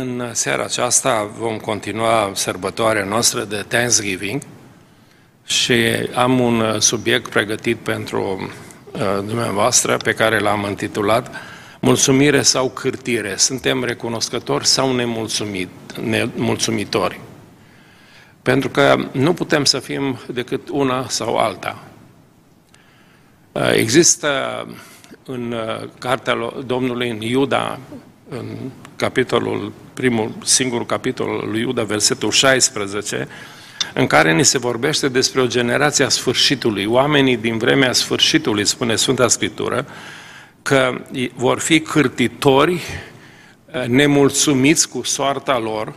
În seara aceasta vom continua sărbătoarea noastră de Thanksgiving și am un subiect pregătit pentru uh, dumneavoastră pe care l-am intitulat Mulțumire sau cârtire. Suntem recunoscători sau nemulțumit, nemulțumitori? Pentru că nu putem să fim decât una sau alta. Uh, există în uh, cartea Domnului în Iuda, în capitolul, primul, singurul capitol al lui Iuda, versetul 16, în care ni se vorbește despre o generație a sfârșitului. Oamenii din vremea sfârșitului, spune Sfânta Scriptură, că vor fi cârtitori, eh, nemulțumiți cu soarta lor,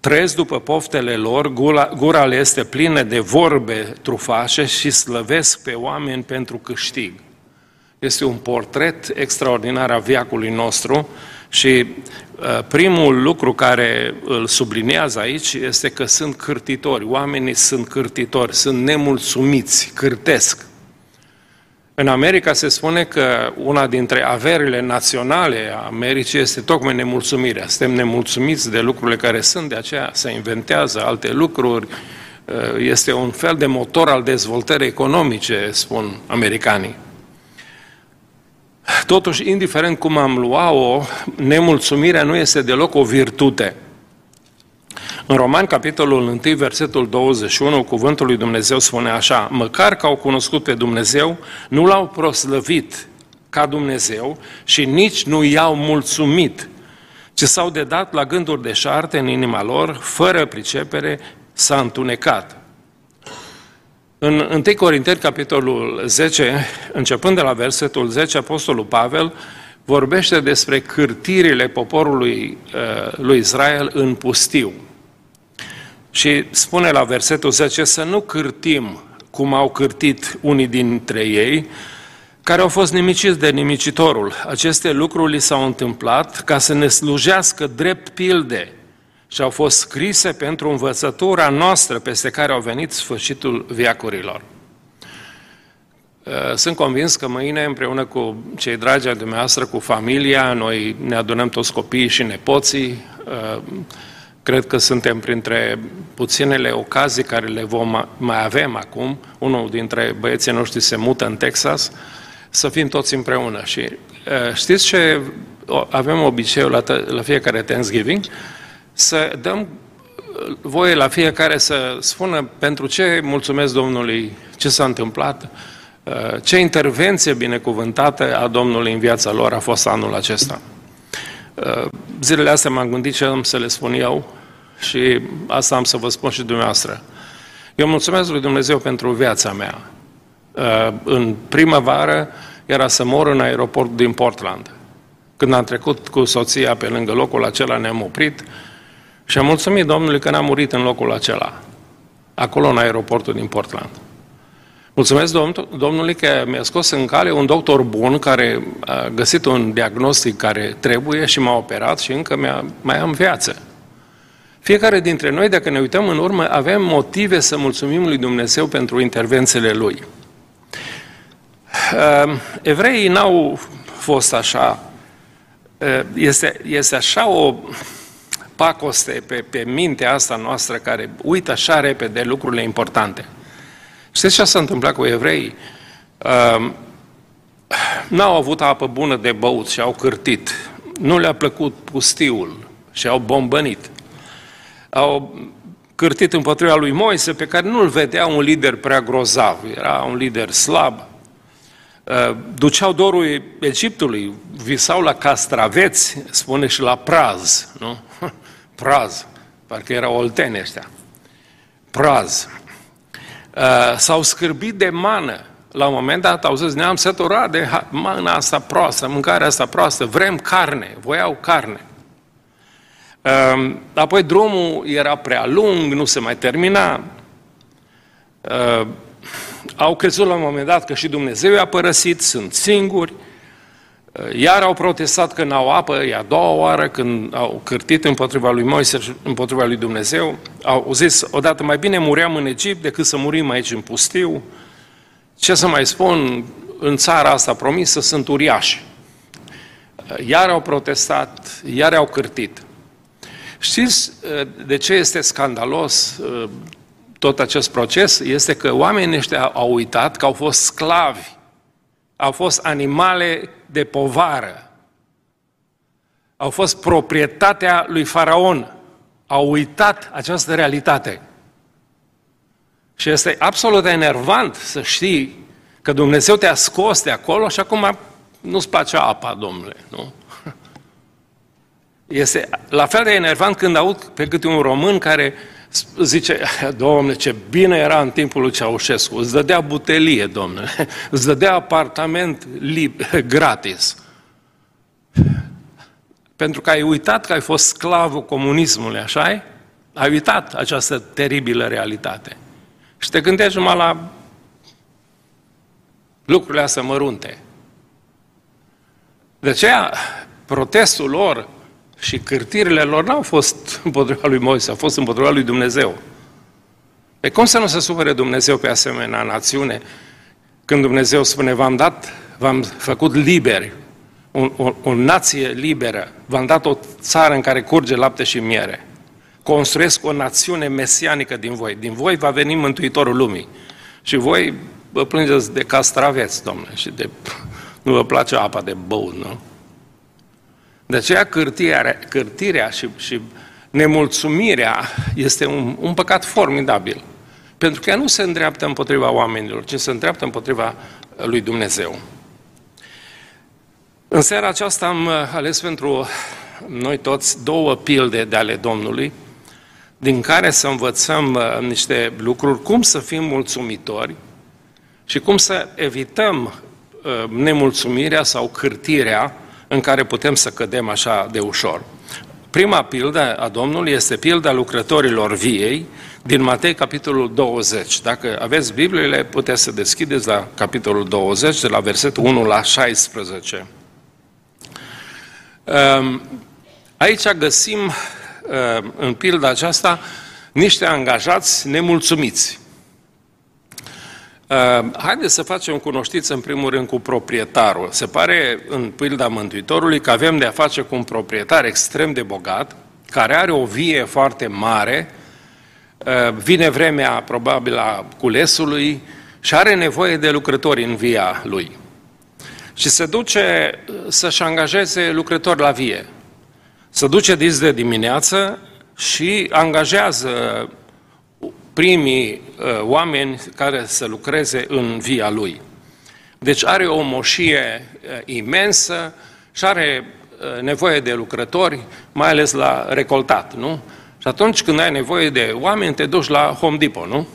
trăiesc după poftele lor, gura, gura le este plină de vorbe trufașe și slăvesc pe oameni pentru câștig. Este un portret extraordinar a viacului nostru și uh, primul lucru care îl sublinează aici este că sunt cârtitori, oamenii sunt cârtitori, sunt nemulțumiți, cârtesc. În America se spune că una dintre averile naționale a Americii este tocmai nemulțumirea. Suntem nemulțumiți de lucrurile care sunt, de aceea se inventează alte lucruri. Uh, este un fel de motor al dezvoltării economice, spun americanii. Totuși, indiferent cum am luat-o, nemulțumirea nu este deloc o virtute. În Roman, capitolul 1, versetul 21, cuvântul lui Dumnezeu spune așa, măcar că au cunoscut pe Dumnezeu, nu l-au proslăvit ca Dumnezeu și nici nu i-au mulțumit, ci s-au dedat la gânduri de șarte în inima lor, fără pricepere, s-a întunecat. În 1 Corinteni, capitolul 10, începând de la versetul 10, Apostolul Pavel vorbește despre cârtirile poporului uh, lui Israel în pustiu. Și spune la versetul 10 să nu cârtim cum au cârtit unii dintre ei, care au fost nimiciți de nimicitorul. Aceste lucruri li s-au întâmplat ca să ne slujească drept pilde și au fost scrise pentru învățătura noastră peste care au venit sfârșitul viacurilor. Uh, sunt convins că mâine, împreună cu cei dragi ai dumneavoastră, cu familia, noi ne adunăm toți copiii și nepoții. Uh, cred că suntem printre puținele ocazii care le vom mai avem acum. Unul dintre băieții noștri se mută în Texas, să fim toți împreună. Și uh, știți ce avem obiceiul la, la fiecare Thanksgiving? Să dăm uh, voie la fiecare să spună pentru ce mulțumesc Domnului, ce s-a întâmplat, uh, ce intervenție binecuvântată a Domnului în viața lor a fost anul acesta. Uh, zilele astea m-am gândit ce am să le spun eu și asta am să vă spun și dumneavoastră. Eu mulțumesc lui Dumnezeu pentru viața mea. În primăvară era să mor în aeroport din Portland. Când am trecut cu soția pe lângă locul acela, ne-am oprit și am mulțumit Domnului că n-am murit în locul acela, acolo în aeroportul din Portland. Mulțumesc Domnului că mi-a scos în cale un doctor bun care a găsit un diagnostic care trebuie și m-a operat și încă mi-a, mai am viață. Fiecare dintre noi, dacă ne uităm în urmă, avem motive să mulțumim lui Dumnezeu pentru intervențiile Lui. Ehm, evreii n-au fost așa. Ehm, este, este așa o pacoste pe, pe mintea asta noastră care uită așa repede lucrurile importante. Știți ce s-a întâmplat cu evrei? Uh, n-au avut apă bună de băut și au cârtit. Nu le-a plăcut pustiul și au bombănit. Au cârtit împotriva lui Moise, pe care nu-l vedea un lider prea grozav, era un lider slab. Uh, duceau dorul Egiptului, visau la castraveți, spune și la praz, nu? Praz, parcă erau olteni ăștia. Praz. Uh, s-au scârbit de mană. La un moment dat au zis, ne-am săturat de mana asta proastă, mâncarea asta proastă, vrem carne, voiau carne. Uh, apoi drumul era prea lung, nu se mai termina. Uh, au crezut la un moment dat că și Dumnezeu i-a părăsit, sunt singuri. Iar au protestat că n-au apă, e a doua oară când au cârtit împotriva lui Moise și împotriva lui Dumnezeu. Au zis, odată mai bine muream în Egipt decât să murim aici în pustiu. Ce să mai spun, în țara asta promisă sunt uriași. Iar au protestat, iar au cârtit. Știți de ce este scandalos tot acest proces? Este că oamenii ăștia au uitat că au fost sclavi, au fost animale de povară, au fost proprietatea lui Faraon, au uitat această realitate. Și este absolut enervant să știi că Dumnezeu te-a scos de acolo și acum nu-ți place apa, domnule, nu? Este la fel de enervant când aud pe câte un român care zice, domnule, ce bine era în timpul lui Ceaușescu, îți dădea butelie, domnule, îți dădea apartament lib- gratis. Pentru că ai uitat că ai fost sclavul comunismului, așa -i? Ai uitat această teribilă realitate. Și te gândești numai la lucrurile astea mărunte. De aceea, protestul lor și cârtirile lor n-au fost împotriva lui Moise, au fost împotriva lui Dumnezeu. Pe cum să nu se supere Dumnezeu pe asemenea națiune când Dumnezeu spune, v-am dat, v-am făcut liberi, o, o, o nație liberă, v-am dat o țară în care curge lapte și miere. Construiesc o națiune mesianică din voi. Din voi va veni Mântuitorul lumii. Și voi vă plângeți de castraveți, domnule, și de... nu vă place apa de băut, nu? De aceea cârtirea, cârtirea și, și nemulțumirea este un, un păcat formidabil. Pentru că ea nu se îndreaptă împotriva oamenilor, ci se îndreaptă împotriva lui Dumnezeu. În seara aceasta am ales pentru noi toți două pilde de ale Domnului, din care să învățăm uh, niște lucruri, cum să fim mulțumitori și cum să evităm uh, nemulțumirea sau cârtirea în care putem să cădem așa de ușor. Prima pildă a Domnului este pilda lucrătorilor viei din Matei, capitolul 20. Dacă aveți Bibliile, puteți să deschideți la capitolul 20, de la versetul 1 la 16. Um, aici găsim, uh, în pilda aceasta, niște angajați nemulțumiți. Uh, haideți să facem cunoștință în primul rând cu proprietarul. Se pare în pilda Mântuitorului că avem de a face cu un proprietar extrem de bogat, care are o vie foarte mare, uh, vine vremea probabil a culesului și are nevoie de lucrători în via lui. Și se duce să-și angajeze lucrători la vie. Se duce dis de dimineață și angajează primii uh, oameni care să lucreze în via lui. Deci are o moșie uh, imensă și are uh, nevoie de lucrători, mai ales la recoltat, nu? Și atunci când ai nevoie de oameni, te duci la Home Depot, nu?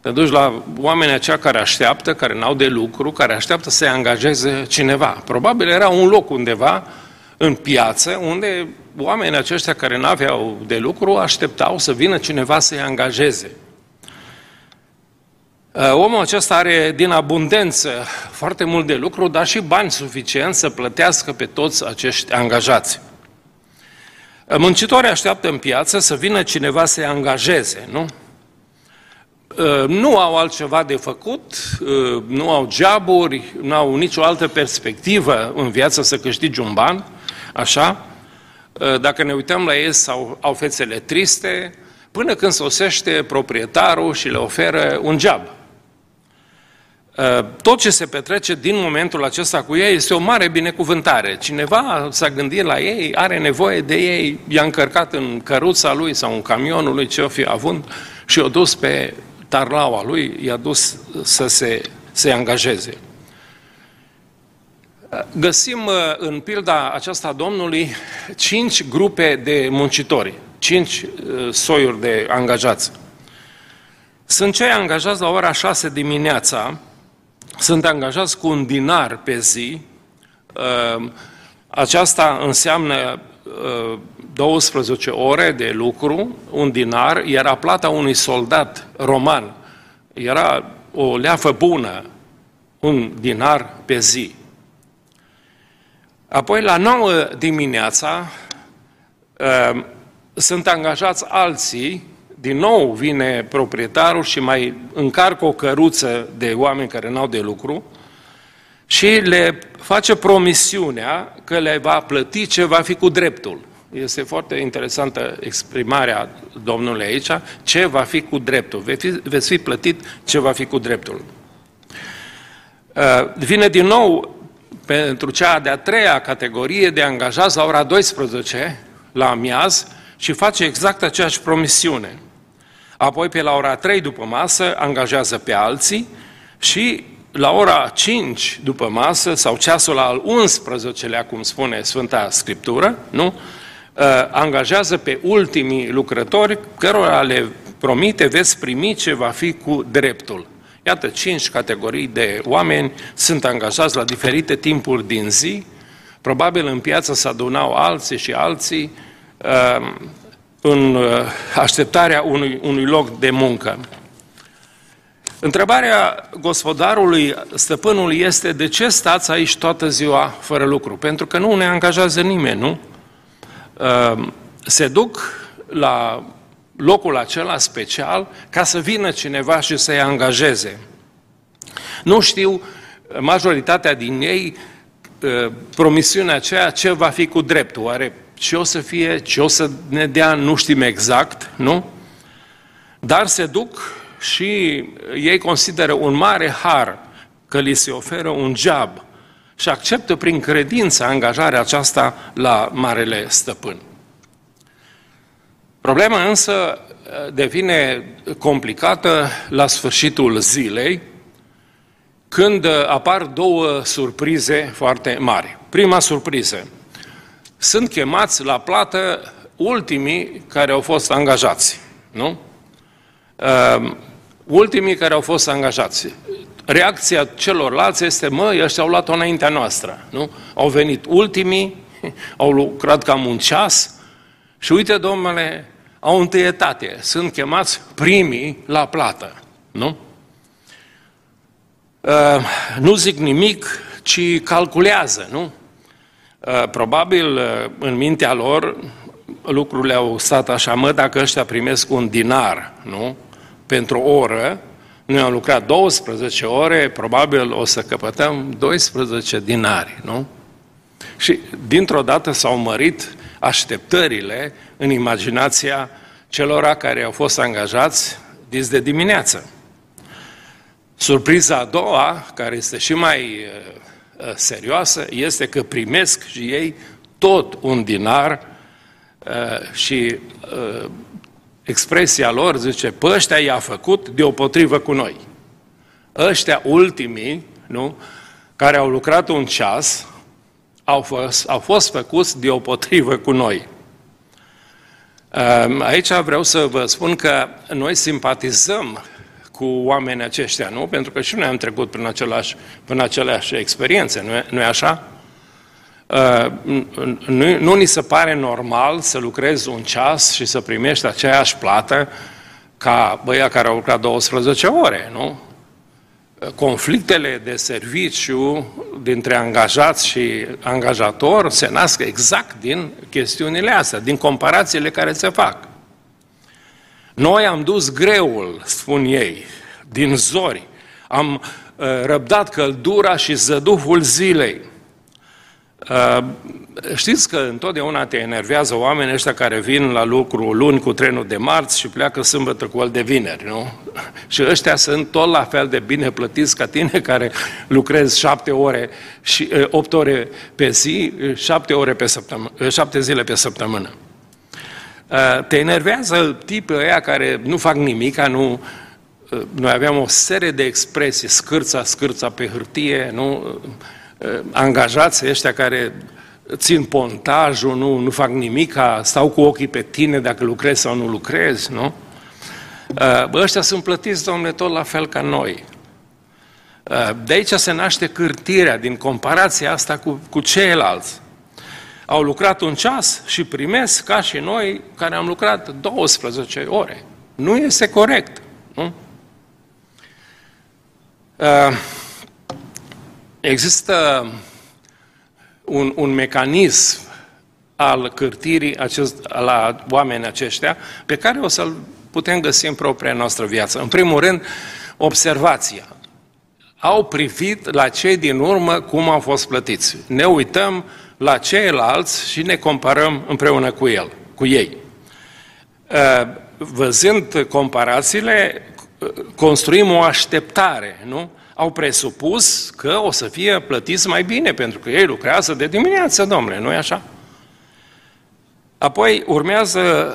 Te duci la oamenii aceia care așteaptă, care n-au de lucru, care așteaptă să-i angajeze cineva. Probabil era un loc undeva în piață unde oamenii aceștia care nu aveau de lucru așteptau să vină cineva să-i angajeze. Uh, omul acesta are din abundență foarte mult de lucru, dar și bani suficient să plătească pe toți acești angajați. Uh, muncitorii așteaptă în piață să vină cineva să-i angajeze, nu? Uh, nu au altceva de făcut, nu au joburi, nu au nicio altă perspectivă în viață să câștigi un ban, așa? Ă, dacă ne uităm la ei, sau au fețele triste, până când sosește proprietarul și le oferă un job. Ă, tot ce se petrece din momentul acesta cu ei este o mare binecuvântare. Cineva s-a gândit la ei, are nevoie de ei, i-a încărcat în căruța lui sau în camionul lui ce o fi având și o dus pe tarlaua lui, i-a dus să se, se angajeze. Găsim uh, în pilda aceasta Domnului cinci grupe de muncitori, cinci uh, soiuri de angajați. Sunt cei angajați la ora 6 dimineața, sunt angajați cu un dinar pe zi, uh, aceasta înseamnă 12 ore de lucru, un dinar, era plata unui soldat roman. Era o leafă bună, un dinar pe zi. Apoi, la 9 dimineața, uh, sunt angajați alții, din nou vine proprietarul și mai încarcă o căruță de oameni care n-au de lucru și le face promisiunea că le va plăti ce va fi cu dreptul. Este foarte interesantă exprimarea Domnului aici, ce va fi cu dreptul. Veți fi, veți fi plătit ce va fi cu dreptul. Uh, vine din nou pentru cea de-a treia categorie de angajați la ora 12 la amiaz și face exact aceeași promisiune. Apoi pe la ora 3 după masă angajează pe alții și la ora 5 după masă sau ceasul al 11-lea, cum spune Sfânta Scriptură, nu? Uh, angajează pe ultimii lucrători cărora le promite veți primi ce va fi cu dreptul. Iată, cinci categorii de oameni sunt angajați la diferite timpuri din zi. Probabil în piață se adunau alții și alții uh, în uh, așteptarea unui, unui loc de muncă. Întrebarea gospodarului, stăpânului, este de ce stați aici toată ziua fără lucru? Pentru că nu ne angajează nimeni, nu? Uh, se duc la locul acela special ca să vină cineva și să-i angajeze. Nu știu, majoritatea din ei, ă, promisiunea aceea ce va fi cu dreptul. Oare ce o să fie, ce o să ne dea, nu știm exact, nu? Dar se duc și ei consideră un mare har că li se oferă un job și acceptă prin credință angajarea aceasta la Marele Stăpân. Problema însă uh, devine complicată la sfârșitul zilei, când uh, apar două surprize foarte mari. Prima surpriză. Sunt chemați la plată ultimii care au fost angajați. Nu? Uh, ultimii care au fost angajați. Reacția celorlalți este, mă, ăștia au luat-o înaintea noastră. Nu? Au venit ultimii, au lucrat cam un ceas și uite, domnule, au întâietate, sunt chemați primii la plată, nu? Uh, nu zic nimic, ci calculează, nu? Uh, probabil uh, în mintea lor lucrurile au stat așa, mă, dacă ăștia primesc un dinar, nu? Pentru o oră, noi am lucrat 12 ore, probabil o să căpătăm 12 dinari, nu? Și dintr-o dată s-au mărit așteptările în imaginația celora care au fost angajați dis de dimineață. Surpriza a doua, care este și mai uh, uh, serioasă, este că primesc și ei tot un dinar uh, și uh, expresia lor zice, pe ăștia i-a făcut deopotrivă cu noi. Ăștia ultimii, nu, care au lucrat un ceas, au fost, au fost făcuți deopotrivă cu noi. Ehm, aici vreau să vă spun că noi simpatizăm cu oamenii aceștia, nu? Pentru că și noi am trecut prin același, prin aceleași experiențe, nu e, nu e așa? Ehm, nu, nu ni se pare normal să lucrezi un ceas și să primești aceeași plată ca băia care au lucrat 12 ore, nu? Conflictele de serviciu dintre angajați și angajator se nasc exact din chestiunile astea, din comparațiile care se fac. Noi am dus greul, spun ei, din zori, am uh, răbdat căldura și zăduhul zilei. Uh, știți că întotdeauna te enervează oamenii ăștia care vin la lucru luni cu trenul de marți și pleacă sâmbătă cu el de vineri, nu? Și ăștia sunt tot la fel de bine plătiți ca tine care lucrezi șapte ore și uh, opt ore pe zi, șapte, ore pe săptămână, șapte zile pe săptămână. Te enervează tipul ăia care nu fac nimic, nu, noi aveam o serie de expresii, scârța, scârța pe hârtie, nu? Eh, angajați ăștia care țin pontajul, nu, nu fac nimic, stau cu ochii pe tine dacă lucrezi sau nu lucrezi, nu? Eh, bă, ăștia sunt plătiți, domnule, tot la fel ca noi. Eh, de aici se naște cârtirea din comparația asta cu, cu ceilalți. Au lucrat un ceas și primesc ca și noi care am lucrat 12 ore. Nu este corect. Nu? Uh, Există un, un mecanism al cârtirii acest, la oamenii aceștia pe care o să-l putem găsi în propria noastră viață. În primul rând, observația. Au privit la cei din urmă cum au fost plătiți. Ne uităm la ceilalți și ne comparăm împreună cu el, cu ei. Uh, văzând comparațiile, construim o așteptare, nu? Au presupus că o să fie plătiți mai bine, pentru că ei lucrează de dimineață, domnule, nu-i așa? Apoi urmează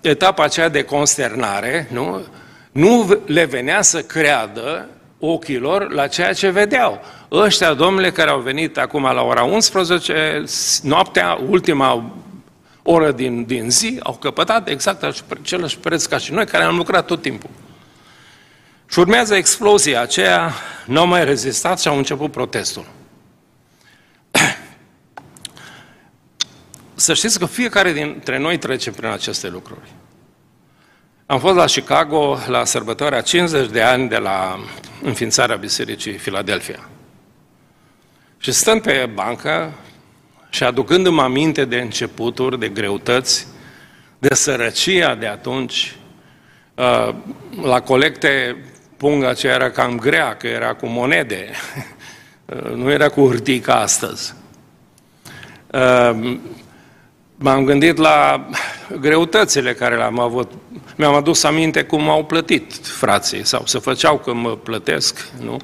etapa aceea de consternare, nu? Nu le venea să creadă ochilor la ceea ce vedeau. Ăștia, domnule, care au venit acum la ora 11, noaptea, ultima oră din, din zi, au căpătat exact același preț ca și noi, care am lucrat tot timpul. Și urmează explozia aceea, nu au mai rezistat și au început protestul. Să știți că fiecare dintre noi trece prin aceste lucruri. Am fost la Chicago la sărbătoarea 50 de ani de la înființarea Bisericii Filadelfia. Și stând pe bancă și aducându-mă aminte de începuturi, de greutăți, de sărăcia de atunci, uh, la colecte punga aceea era cam grea, că era cu monede, uh, nu era cu hârtii ca astăzi. Uh, m-am gândit la greutățile care le-am avut. Mi-am adus aminte cum au plătit frații sau se făceau că mă plătesc, nu?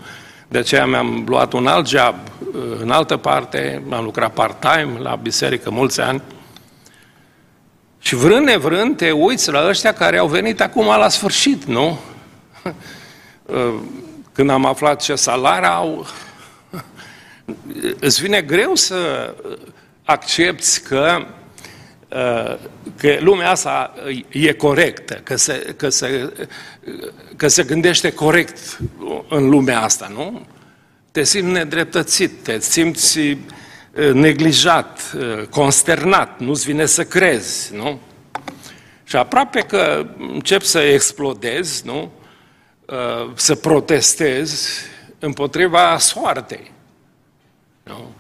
De aceea mi-am luat un alt job în altă parte, am lucrat part-time la biserică mulți ani. Și vrând nevrând te uiți la ăștia care au venit acum la sfârșit, nu? Când am aflat ce salar au, îți vine greu să accepti că că lumea asta e corectă, că se, că, se, că se gândește corect în lumea asta, nu? Te simți nedreptățit, te simți uh, neglijat, uh, consternat, nu-ți vine să crezi, nu? Și aproape că încep să explodezi, nu? Uh, să protestezi împotriva soartei. Nu?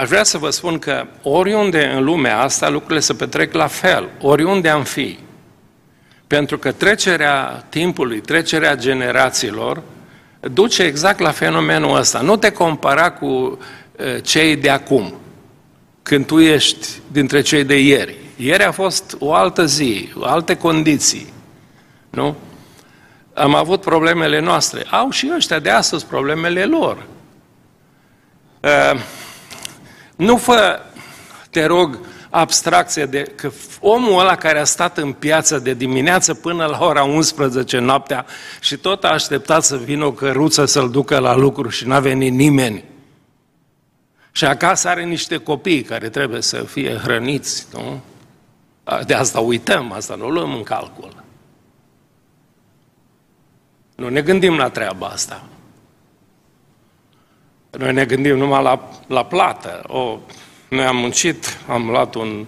aș vrea să vă spun că oriunde în lumea asta lucrurile se petrec la fel, oriunde am fi. Pentru că trecerea timpului, trecerea generațiilor, duce exact la fenomenul ăsta. Nu te compara cu cei de acum, când tu ești dintre cei de ieri. Ieri a fost o altă zi, alte condiții. Nu? Am avut problemele noastre. Au și ăștia de astăzi problemele lor. Uh, nu fă, te rog, abstracție de că omul ăla care a stat în piață de dimineață până la ora 11 noaptea și tot a așteptat să vină o căruță să-l ducă la lucru și n-a venit nimeni. Și acasă are niște copii care trebuie să fie hrăniți, nu? De asta uităm, asta nu o luăm în calcul. Nu ne gândim la treaba asta. Noi ne gândim numai la, la plată. O, noi am muncit, am luat un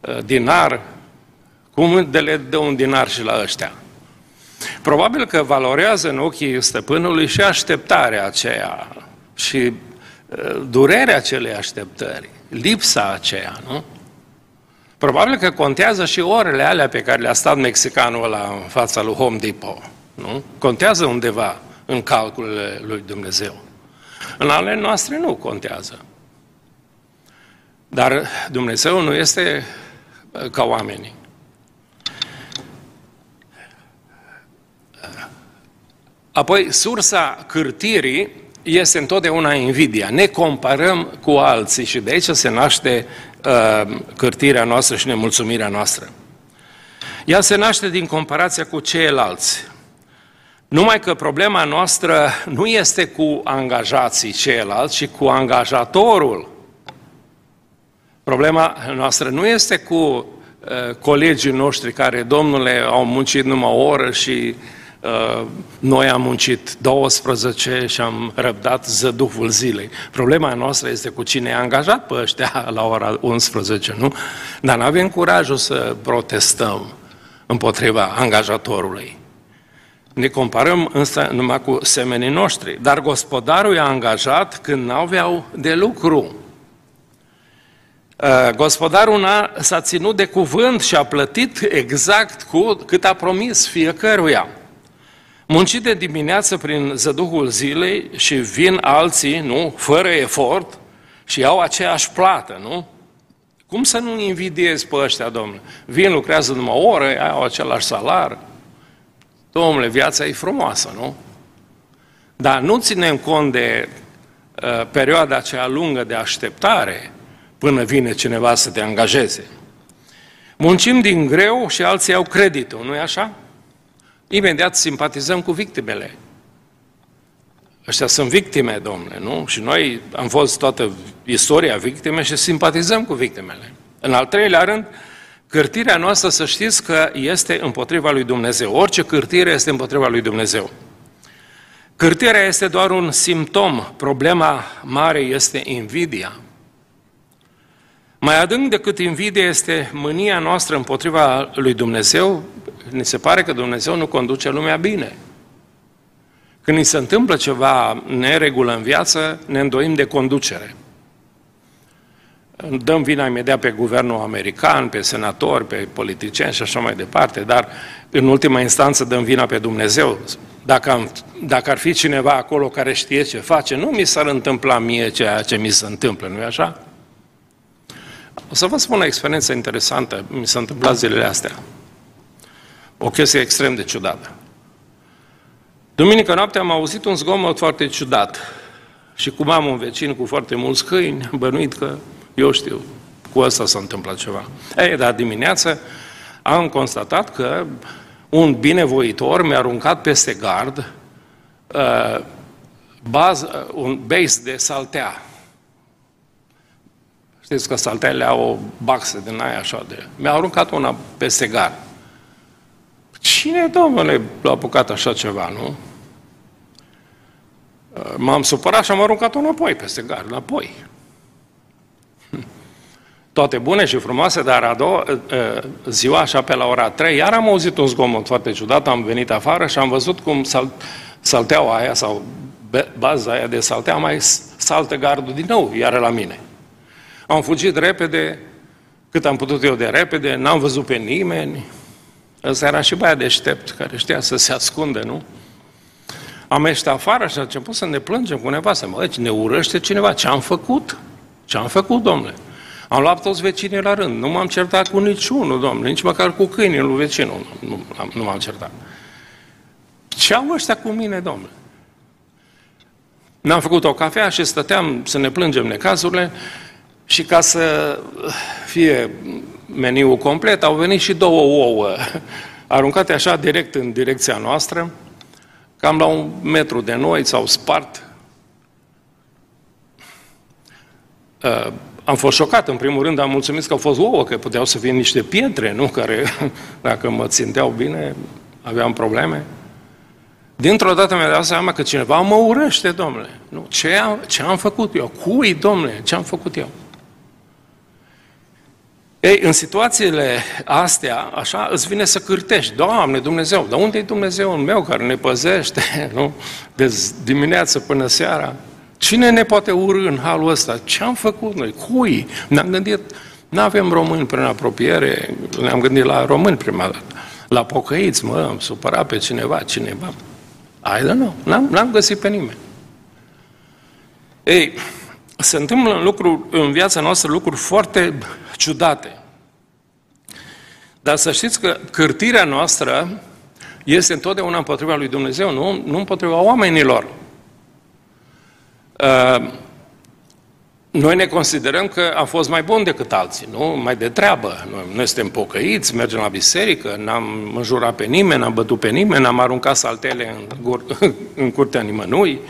uh, dinar, cum de le dă un dinar și la ăștia? Probabil că valorează în ochii stăpânului și așteptarea aceea și uh, durerea acelei așteptări, lipsa aceea, nu? Probabil că contează și orele alea pe care le-a stat mexicanul ăla în fața lui Home Depot, nu? Contează undeva în calculele lui Dumnezeu. În ale noastre nu contează. Dar Dumnezeu nu este uh, ca oamenii. Apoi, sursa cârtirii este întotdeauna invidia. Ne comparăm cu alții și de aici se naște uh, cârtirea noastră și nemulțumirea noastră. Ea se naște din comparația cu ceilalți. Numai că problema noastră nu este cu angajații ceilalți, ci cu angajatorul. Problema noastră nu este cu uh, colegii noștri care, domnule, au muncit numai o oră și uh, noi am muncit 12 și am răbdat zăduful zilei. Problema noastră este cu cine a angajat pe ăștia la ora 11, nu? Dar nu avem curajul să protestăm împotriva angajatorului. Ne comparăm însă numai cu semenii noștri, dar gospodarul i-a angajat când n-aveau de lucru. Uh, gospodarul s-a ținut de cuvânt și a plătit exact cu cât a promis fiecăruia. Muncit de dimineață prin zăduhul zilei și vin alții, nu, fără efort, și au aceeași plată, nu? Cum să nu invidiezi pe ăștia, domnule? Vin, lucrează numai o oră, au același salar. Domnule, viața e frumoasă, nu? Dar nu ținem cont de uh, perioada aceea lungă de așteptare până vine cineva să te angajeze. Muncim din greu și alții au creditul, nu-i așa? Imediat simpatizăm cu victimele. Ăștia sunt victime, domnule, nu? Și noi am fost toată istoria victime și simpatizăm cu victimele. În al treilea rând, cârtirea noastră, să știți că este împotriva lui Dumnezeu. Orice cârtire este împotriva lui Dumnezeu. Cârtirea este doar un simptom. Problema mare este invidia. Mai adânc decât invidia este mânia noastră împotriva lui Dumnezeu. Ni se pare că Dumnezeu nu conduce lumea bine. Când ni se întâmplă ceva neregulă în viață, ne îndoim de conducere. Dăm vina imediat pe guvernul american, pe senatori, pe politicieni și așa mai departe, dar în ultima instanță dăm vina pe Dumnezeu. Dacă, am, dacă ar fi cineva acolo care știe ce face, nu mi s-ar întâmpla mie ceea ce mi se întâmplă, nu-i așa? O să vă spun o experiență interesantă, mi s-a întâmplat zilele astea. O chestie extrem de ciudată. Duminică noapte am auzit un zgomot foarte ciudat. Și cum am un vecin cu foarte mulți câini, bănuit că, eu știu, cu ăsta s-a întâmplat ceva. Ei, dar dimineață am constatat că un binevoitor mi-a aruncat peste gard uh, baz, uh, un base de saltea. Știți că salteele au o baxă din aia așa de... Mi-a aruncat una peste gard. Cine, domnule, l-a apucat așa ceva, nu? M-am supărat și am aruncat-o înapoi peste gard, înapoi. Toate bune și frumoase, dar a doua, ziua așa pe la ora 3, iar am auzit un zgomot foarte ciudat, am venit afară și am văzut cum sal, salteaua aia sau baza aia de saltea mai saltă gardul din nou, iar la mine. Am fugit repede, cât am putut eu de repede, n-am văzut pe nimeni. Ăsta era și băia deștept, care știa să se ascunde, nu? Am ieșit afară și a început să ne plângem cu nevastă. Mă, deci ne urăște cineva. Ce am făcut? Ce am făcut, domnule? Am luat toți vecinii la rând. Nu m-am certat cu niciunul, domnule, nici măcar cu câinii lui vecinul. Nu, nu, nu m-am certat. Ce au ăștia cu mine, domnule? Ne-am făcut o cafea și stăteam să ne plângem necazurile și ca să fie meniul complet, au venit și două ouă aruncate așa direct în direcția noastră Cam la un metru de noi s-au spart. Uh, am fost șocat, în primul rând, am mulțumit că au fost ouă, că puteau să fie niște pietre, nu? Care, dacă mă ținteau bine, aveam probleme. Dintr-o dată mi-a dat seama că cineva mă urăște, domnule. Nu, ce am, ce am făcut eu? Cui, domnule? Ce am făcut eu? Ei, în situațiile astea, așa, îți vine să cârtești. Doamne, Dumnezeu, dar unde e Dumnezeu meu care ne păzește, nu? De dimineață până seara. Cine ne poate urâ în halul ăsta? Ce am făcut noi? Cui? Ne-am gândit, nu avem români prin apropiere, ne-am gândit la români prima dată. La pocăiți, mă, am supărat pe cineva, cineva. I don't know, n-am, n-am găsit pe nimeni. Ei, se întâmplă în, lucru, în viața noastră lucruri foarte ciudate. Dar să știți că cârtirea noastră este întotdeauna împotriva lui Dumnezeu, nu, nu împotriva oamenilor. Uh, noi ne considerăm că am fost mai buni decât alții, nu? Mai de treabă. Noi, noi suntem pocăiți, mergem la biserică, n-am înjurat pe nimeni, n-am bătut pe nimeni, n-am aruncat saltele în, gur- în curtea nimănui.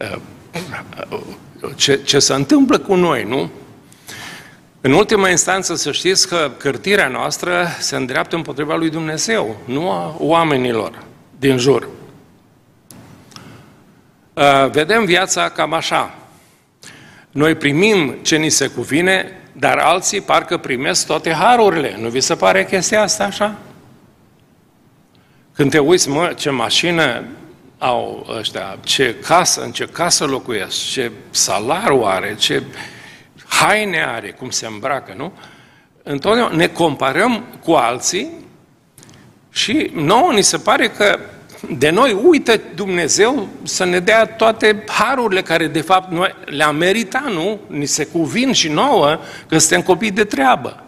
Uh, ce, ce se întâmplă cu noi, nu? În ultima instanță să știți că cărtirea noastră se îndreaptă împotriva lui Dumnezeu, nu a oamenilor din jur. Uh, vedem viața cam așa. Noi primim ce ni se cuvine, dar alții parcă primesc toate harurile. Nu vi se pare chestia asta așa? Când te uiți, mă, ce mașină au ăștia, ce casă, în ce casă locuiesc, ce salariu are, ce haine are, cum se îmbracă, nu? Întotdeauna ne comparăm cu alții și nouă ni se pare că de noi uită Dumnezeu să ne dea toate harurile care de fapt noi le-am meritat, nu? Ni se cuvin și nouă că suntem copii de treabă.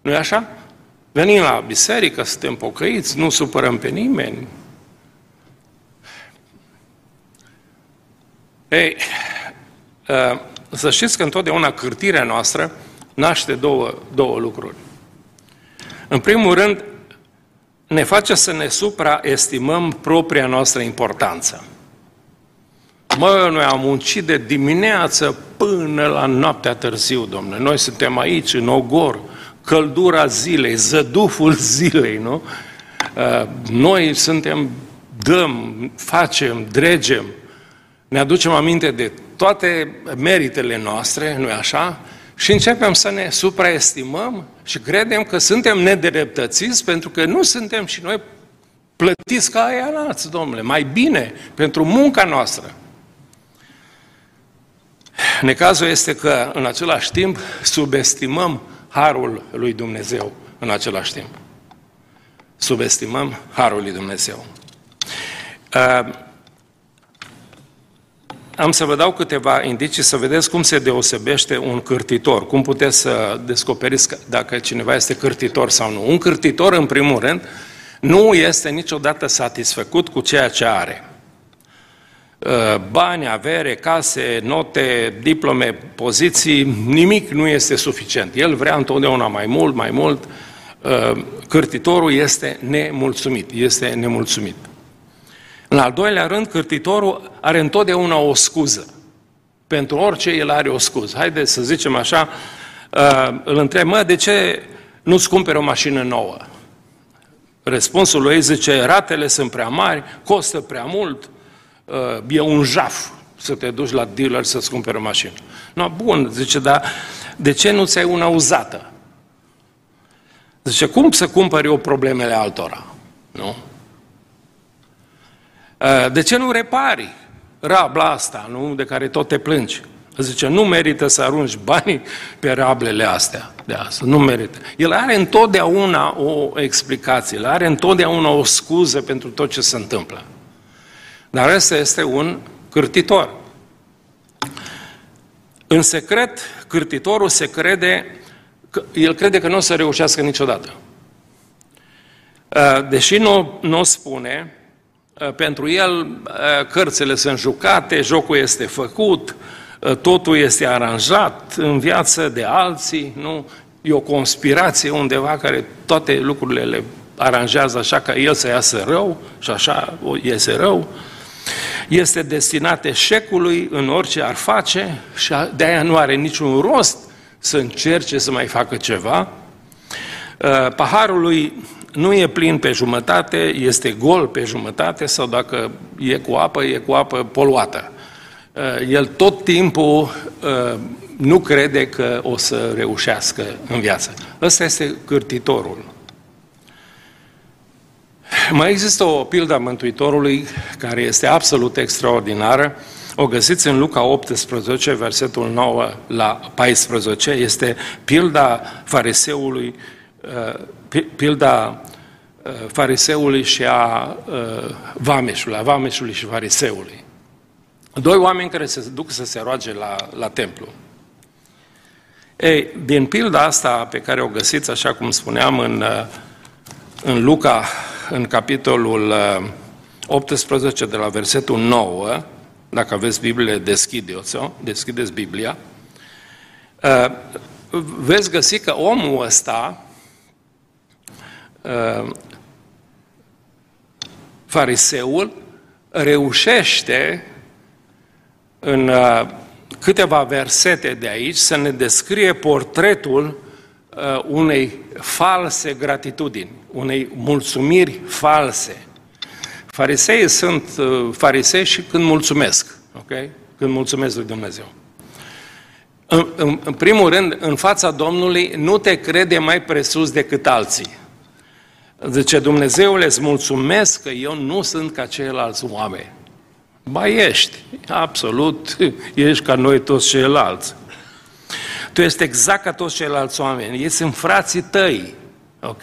nu e așa? Venim la biserică, suntem pocăiți, nu supărăm pe nimeni. Ei, ă, să știți că întotdeauna cârtirea noastră naște două, două lucruri. În primul rând, ne face să ne supraestimăm propria noastră importanță. Mă, noi am muncit de dimineață până la noaptea târziu, domnule. Noi suntem aici, în ogor, căldura zilei, zăduful zilei, nu? Uh, noi suntem, dăm, facem, dregem, ne aducem aminte de toate meritele noastre, nu-i așa? Și începem să ne supraestimăm și credem că suntem nedreptățiți pentru că nu suntem și noi plătiți ca aia alți, domnule, mai bine pentru munca noastră. Necazul este că în același timp subestimăm harul lui Dumnezeu în același timp. Subestimăm harul lui Dumnezeu. Uh, am să vă dau câteva indicii să vedeți cum se deosebește un cârtitor, cum puteți să descoperiți dacă cineva este cârtitor sau nu. Un cârtitor, în primul rând, nu este niciodată satisfăcut cu ceea ce are. Uh, bani, avere, case, note, diplome, poziții, nimic nu este suficient. El vrea întotdeauna mai mult, mai mult. Uh, cârtitorul este nemulțumit, este nemulțumit. În al doilea rând, cârtitorul are întotdeauna o scuză. Pentru orice el are o scuză. Haideți să zicem așa, uh, îl întreb, mă, de ce nu-ți cumperi o mașină nouă? Răspunsul lui zice, ratele sunt prea mari, costă prea mult, uh, e un jaf să te duci la dealer să-ți cumperi o mașină. No, bun, zice, dar de ce nu ți-ai una uzată? Zice, cum să cumpări o problemele altora? Nu? Eh, de ce nu repari rabla asta, nu? de care tot te plângi? Zice, nu merită să arunci banii pe rablele astea de asta, nu merită. El are întotdeauna o explicație, el are întotdeauna o scuză pentru tot ce se întâmplă. Dar ăsta este un cârtitor. În secret, cârtitorul se crede, că, el crede că nu o să reușească niciodată. Eh, deși nu, nu o spune, Uh, pentru el uh, cărțile sunt jucate, jocul este făcut, uh, totul este aranjat în viață de alții, nu? E o conspirație undeva care toate lucrurile le aranjează așa ca el să iasă rău și așa iese rău. Este destinat eșecului în orice ar face și de aia nu are niciun rost să încerce să mai facă ceva. Paharul lui nu e plin pe jumătate, este gol pe jumătate sau dacă e cu apă, e cu apă poluată. Uh, el tot timpul uh, nu crede că o să reușească în viață. Ăsta este cârtitorul. Mai există o pildă a Mântuitorului care este absolut extraordinară. O găsiți în Luca 18, versetul 9 la 14. Este pilda fariseului uh, pilda uh, fariseului și a uh, vameșului, a vameșului și fariseului. Doi oameni care se duc să se roage la, la templu. Ei, din pilda asta pe care o găsiți, așa cum spuneam, în, uh, în Luca, în capitolul 18, de la versetul 9, dacă aveți Biblie, deschideți-o, deschideți Biblia, veți găsi că omul ăsta, Uh, fariseul reușește în uh, câteva versete de aici să ne descrie portretul uh, unei false gratitudini, unei mulțumiri false. Farisei sunt farisei și când mulțumesc, ok? Când mulțumesc lui Dumnezeu. În, în, în primul rând, în fața Domnului nu te crede mai presus decât alții. Zice, Dumnezeule, îți mulțumesc că eu nu sunt ca ceilalți oameni. Ba ești, absolut, ești ca noi toți ceilalți. Tu ești exact ca toți ceilalți oameni, ei sunt frații tăi, ok?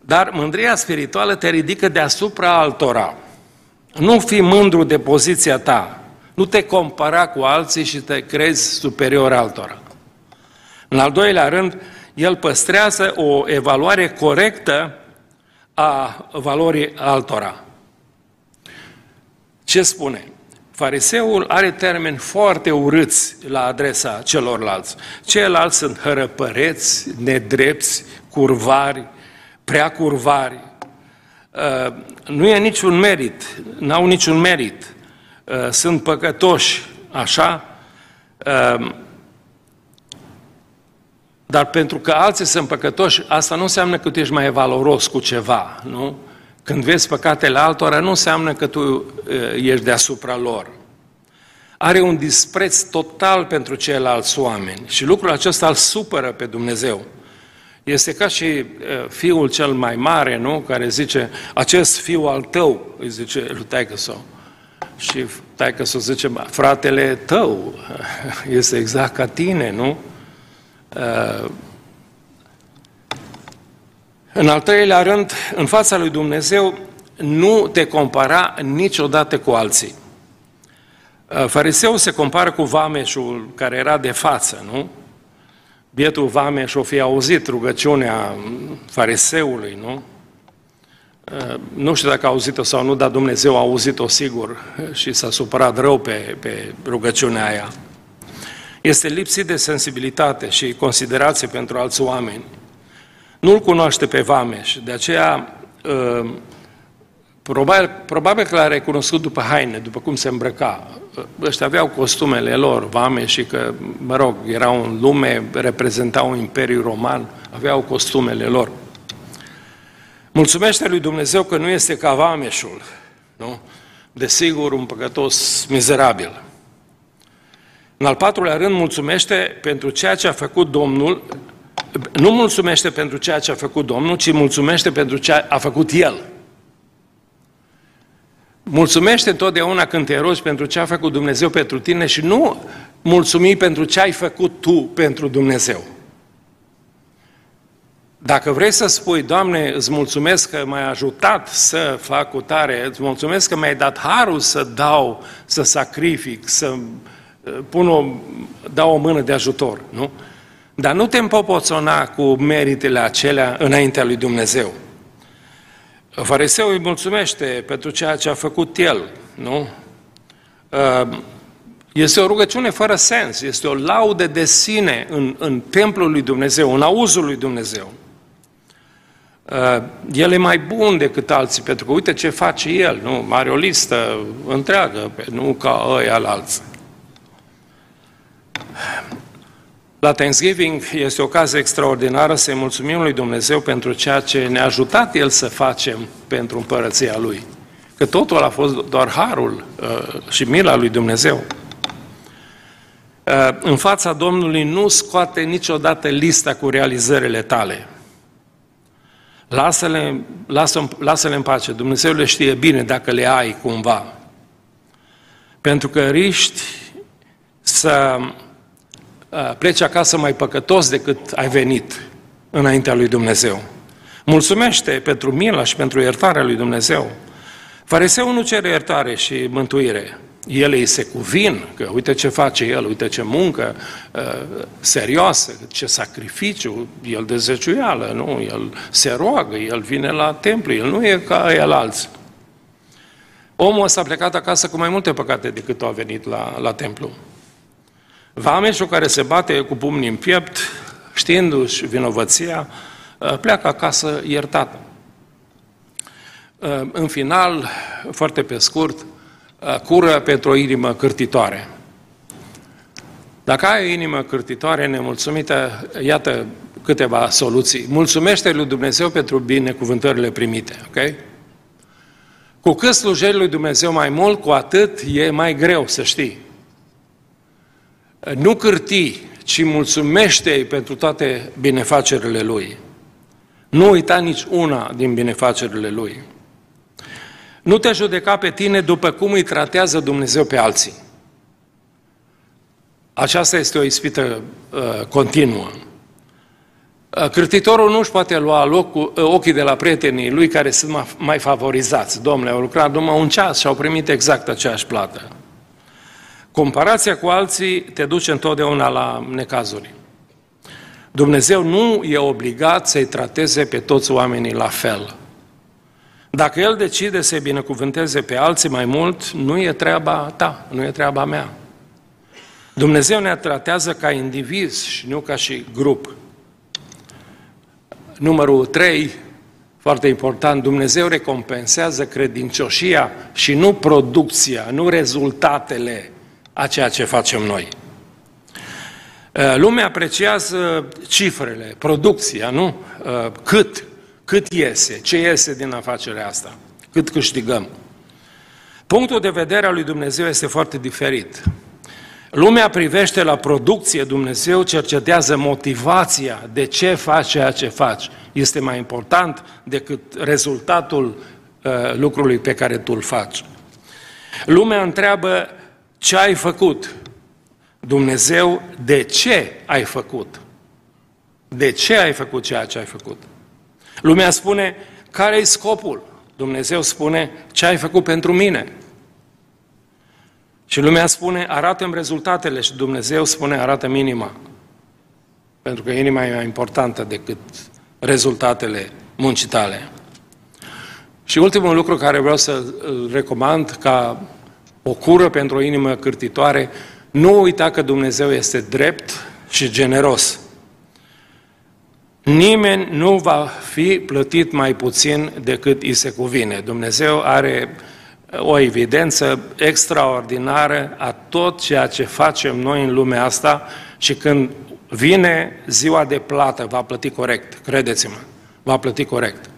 Dar mândria spirituală te ridică deasupra altora. Nu fi mândru de poziția ta. Nu te compara cu alții și te crezi superior altora. În al doilea rând, el păstrează o evaluare corectă a valorii altora. Ce spune? Fariseul are termeni foarte urâți la adresa celorlalți. Ceilalți sunt hărăpăreți, nedrepți, curvari, prea curvari. Uh, nu e niciun merit, n-au niciun merit. Uh, sunt păcătoși, așa? Uh, dar pentru că alții sunt păcătoși, asta nu înseamnă că tu ești mai valoros cu ceva, nu? Când vezi păcatele altora, nu înseamnă că tu ești deasupra lor. Are un dispreț total pentru ceilalți oameni și lucrul acesta îl supără pe Dumnezeu. Este ca și fiul cel mai mare, nu? Care zice, acest fiu al tău, îi zice lui taică Și taică să zice, fratele tău este exact ca tine, nu? În al treilea rând, în fața lui Dumnezeu, nu te compara niciodată cu alții. Fariseul se compară cu vameșul care era de față, nu? Bietul vameș o fi auzit rugăciunea fariseului, nu? Nu știu dacă a auzit-o sau nu, dar Dumnezeu a auzit-o sigur și s-a supărat rău pe, pe rugăciunea aia. Este lipsit de sensibilitate și considerație pentru alți oameni nu-l cunoaște pe Vameș, de aceea ă, probabil, probabil că l-a recunoscut după haine, după cum se îmbrăca. Ăștia aveau costumele lor, Vameș, și că, mă rog, erau în lume, reprezentau un imperiu roman, aveau costumele lor. Mulțumește lui Dumnezeu că nu este ca Vameșul, nu? Desigur, un păcătos mizerabil. În al patrulea rând, mulțumește pentru ceea ce a făcut Domnul nu mulțumește pentru ceea ce a făcut Domnul, ci mulțumește pentru ce a făcut El. Mulțumește întotdeauna când te rogi pentru ce a făcut Dumnezeu pentru tine și nu mulțumi pentru ce ai făcut tu pentru Dumnezeu. Dacă vrei să spui, Doamne, îți mulțumesc că m-ai ajutat să fac cu tare, îți mulțumesc că mi-ai dat harul să dau, să sacrific, să uh, pun o, dau o mână de ajutor, nu? Dar nu te împopoțona cu meritele acelea înaintea lui Dumnezeu. Fariseul îi mulțumește pentru ceea ce a făcut el, nu? Uh, este o rugăciune fără sens, este o laudă de sine în, în templul lui Dumnezeu, în auzul lui Dumnezeu. Uh, el e mai bun decât alții, pentru că uite ce face el, nu? Are o listă întreagă, nu ca ăia alții. La Thanksgiving este o ocazie extraordinară să-i mulțumim lui Dumnezeu pentru ceea ce ne-a ajutat El să facem pentru împărăția Lui. Că totul a fost doar harul uh, și mila lui Dumnezeu. Uh, în fața Domnului nu scoate niciodată lista cu realizările tale. Lasă-le, lasă, lasă-le în pace. Dumnezeu le știe bine dacă le ai cumva. Pentru că riști să Uh, pleci acasă mai păcătos decât ai venit înaintea lui Dumnezeu. Mulțumește pentru mila și pentru iertarea lui Dumnezeu. Fariseul nu cere iertare și mântuire. El îi se cuvin, că uite ce face el, uite ce muncă uh, serioasă, ce sacrificiu, el de zeciuială, nu? El se roagă, el vine la templu, el nu e ca el alții. Omul ăsta a plecat acasă cu mai multe păcate decât a venit la, la templu. Vameșul care se bate cu pumnii în piept, știindu-și vinovăția, uh, pleacă acasă iertat. Uh, în final, foarte pe scurt, uh, cură pentru o inimă cârtitoare. Dacă ai o inimă cârtitoare, nemulțumită, iată câteva soluții. Mulțumește lui Dumnezeu pentru binecuvântările primite, ok? Cu cât slujești lui Dumnezeu mai mult, cu atât e mai greu să știi nu cârti, ci mulțumește-i pentru toate binefacerile Lui. Nu uita nici una din binefacerile Lui. Nu te judeca pe tine după cum îi tratează Dumnezeu pe alții. Aceasta este o ispită uh, continuă. Uh, cârtitorul nu își poate lua locul, uh, ochii de la prietenii lui care sunt mai favorizați. Domnule, au lucrat numai un ceas și au primit exact aceeași plată. Comparația cu alții te duce întotdeauna la necazuri. Dumnezeu nu e obligat să-i trateze pe toți oamenii la fel. Dacă El decide să-i binecuvânteze pe alții mai mult, nu e treaba ta, nu e treaba mea. Dumnezeu ne tratează ca indivizi și nu ca și grup. Numărul 3, foarte important, Dumnezeu recompensează credincioșia și nu producția, nu rezultatele a ceea ce facem noi. Uh, lumea apreciază cifrele, producția, nu? Uh, cât, cât iese, ce iese din afacerea asta, cât câștigăm. Punctul de vedere al lui Dumnezeu este foarte diferit. Lumea privește la producție, Dumnezeu cercetează motivația de ce faci ceea ce faci. Este mai important decât rezultatul uh, lucrului pe care tu îl faci. Lumea întreabă ce ai făcut. Dumnezeu, de ce ai făcut? De ce ai făcut ceea ce ai făcut? Lumea spune, care e scopul? Dumnezeu spune, ce ai făcut pentru mine? Și lumea spune, arată-mi rezultatele și Dumnezeu spune, arată inima. Pentru că inima e mai importantă decât rezultatele muncii tale. Și ultimul lucru care vreau să recomand ca o cură pentru o inimă cârtitoare, nu uita că Dumnezeu este drept și generos. Nimeni nu va fi plătit mai puțin decât îi se cuvine. Dumnezeu are o evidență extraordinară a tot ceea ce facem noi în lumea asta și când vine ziua de plată, va plăti corect, credeți-mă, va plăti corect.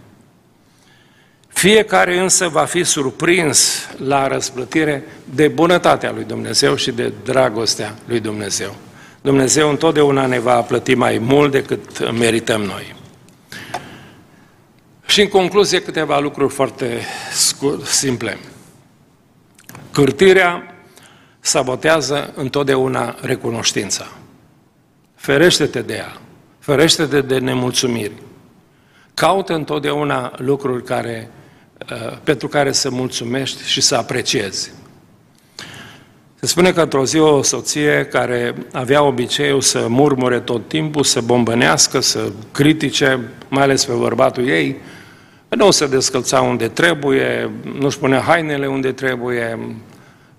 Fiecare însă va fi surprins la răsplătire de bunătatea lui Dumnezeu și de dragostea lui Dumnezeu. Dumnezeu întotdeauna ne va plăti mai mult decât merităm noi. Și în concluzie câteva lucruri foarte simple. Cârtirea sabotează întotdeauna recunoștința. Ferește-te de ea, ferește-te de nemulțumiri. Caută întotdeauna lucruri care, uh, pentru care să mulțumești și să apreciezi. Se spune că într-o zi o soție care avea obiceiul să murmure tot timpul, să bombănească, să critique, mai ales pe bărbatul ei, nu se descălța unde trebuie, nu-și punea hainele unde trebuie,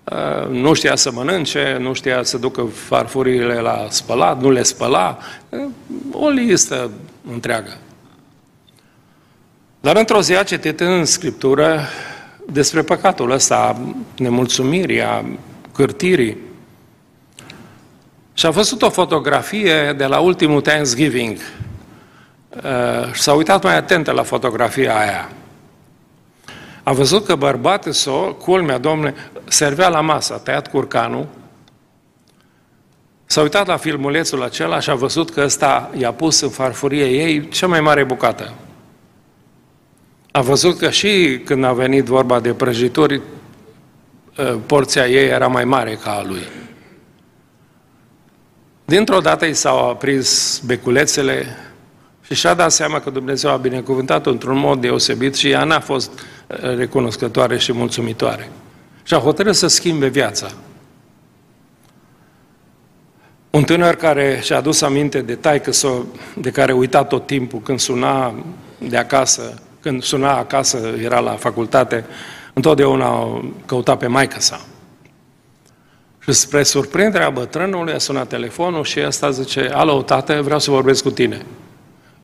uh, nu știa să mănânce, nu știa să ducă farfurile la spălat, nu le spăla, uh, o listă întreagă. Dar într-o zi a citit în Scriptură despre păcatul ăsta, nemulțumirii, a cârtirii. Și a văzut o fotografie de la ultimul Thanksgiving, Uh, și s-a uitat mai atentă la fotografia aia. A văzut că bărbatul său, culmea, domnule, servea la masă, a tăiat curcanul, s-a uitat la filmulețul acela și a văzut că ăsta i-a pus în farfurie ei cea mai mare bucată. A văzut că și când a venit vorba de prăjituri, uh, porția ei era mai mare ca a lui. Dintr-o dată i s-au aprins beculețele, și și-a dat seama că Dumnezeu a binecuvântat-o într-un mod deosebit și ea n-a fost uh, recunoscătoare și mulțumitoare. Și a hotărât să schimbe viața. Un tânăr care și-a adus aminte de taică de care uita tot timpul când suna de acasă, când suna acasă, era la facultate, întotdeauna căuta pe maică sa. Și spre surprinderea bătrânului a sunat telefonul și ăsta zice, alo, tată, vreau să vorbesc cu tine.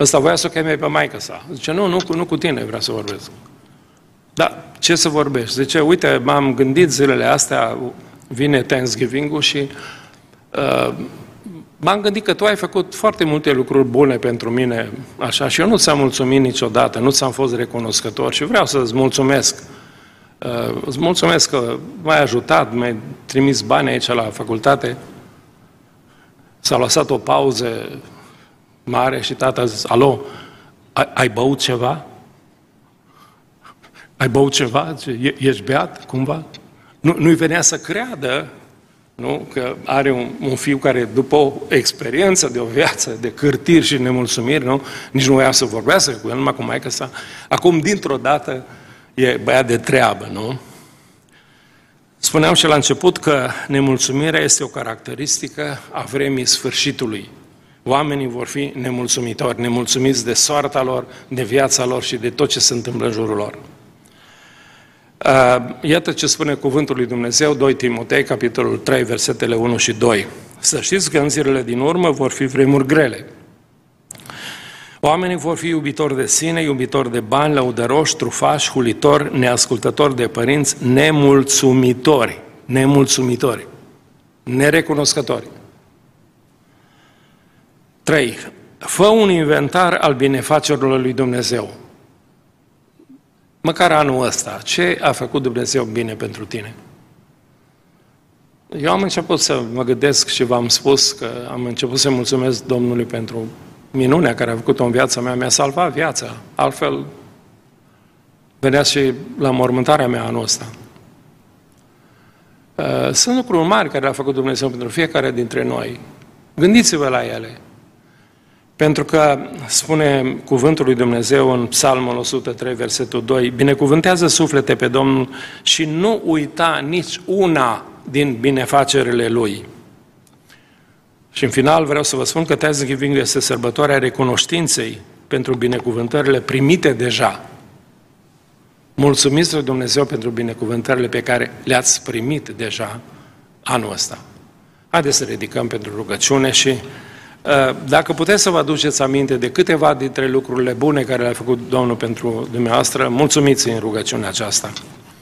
Ăsta voia să o cheme pe maică sa. Zice, nu, nu, nu cu tine vreau să vorbesc. Da, ce să vorbești? Zice, uite, m-am gândit zilele astea, vine Thanksgiving-ul și uh, m-am gândit că tu ai făcut foarte multe lucruri bune pentru mine, așa, și eu nu ți-am mulțumit niciodată, nu ți-am fost recunoscător și vreau să-ți mulțumesc. Uh, îți mulțumesc că m-ai ajutat, mi-ai trimis bani aici la facultate. S-a lăsat o pauză mare și tata a zis, alo, ai, ai băut ceva? Ai băut ceva? E, ești beat, cumva? Nu, nu-i venea să creadă Nu? Că are un, un fiu care, după o experiență de o viață de cârtiri și nemulțumiri, nu? nici nu voia să vorbească cu el, numai cu maică sa. Acum, dintr-o dată, e băiat de treabă, nu? Spuneam și la început că nemulțumirea este o caracteristică a vremii sfârșitului. Oamenii vor fi nemulțumitori, nemulțumiți de soarta lor, de viața lor și de tot ce se întâmplă în jurul lor. Uh, iată ce spune cuvântul lui Dumnezeu, 2 Timotei, capitolul 3, versetele 1 și 2. Să știți că în zilele din urmă vor fi vremuri grele. Oamenii vor fi iubitori de sine, iubitori de bani, lăudăroși, trufași, hulitori, neascultători de părinți, nemulțumitori, nemulțumitori, nerecunoscători. 3. Fă un inventar al binefacerilor lui Dumnezeu. Măcar anul ăsta, ce a făcut Dumnezeu bine pentru tine? Eu am început să mă gândesc și v-am spus că am început să mulțumesc Domnului pentru minunea care a făcut-o în viața mea, mi-a salvat viața. Altfel, venea și la mormântarea mea anul ăsta. Uh, sunt lucruri mari care le-a făcut Dumnezeu pentru fiecare dintre noi. Gândiți-vă la ele. Pentru că spune cuvântul lui Dumnezeu în Psalmul 103, versetul 2, binecuvântează suflete pe Domnul și nu uita nici una din binefacerile Lui. Și în final vreau să vă spun că Thanksgiving este sărbătoarea recunoștinței pentru binecuvântările primite deja. Mulțumiți lui Dumnezeu pentru binecuvântările pe care le-ați primit deja anul ăsta. Haideți să ridicăm pentru rugăciune și uh, dacă puteți să vă aduceți aminte de câteva dintre lucrurile bune care le-a făcut Domnul pentru dumneavoastră, mulțumiți în rugăciunea aceasta.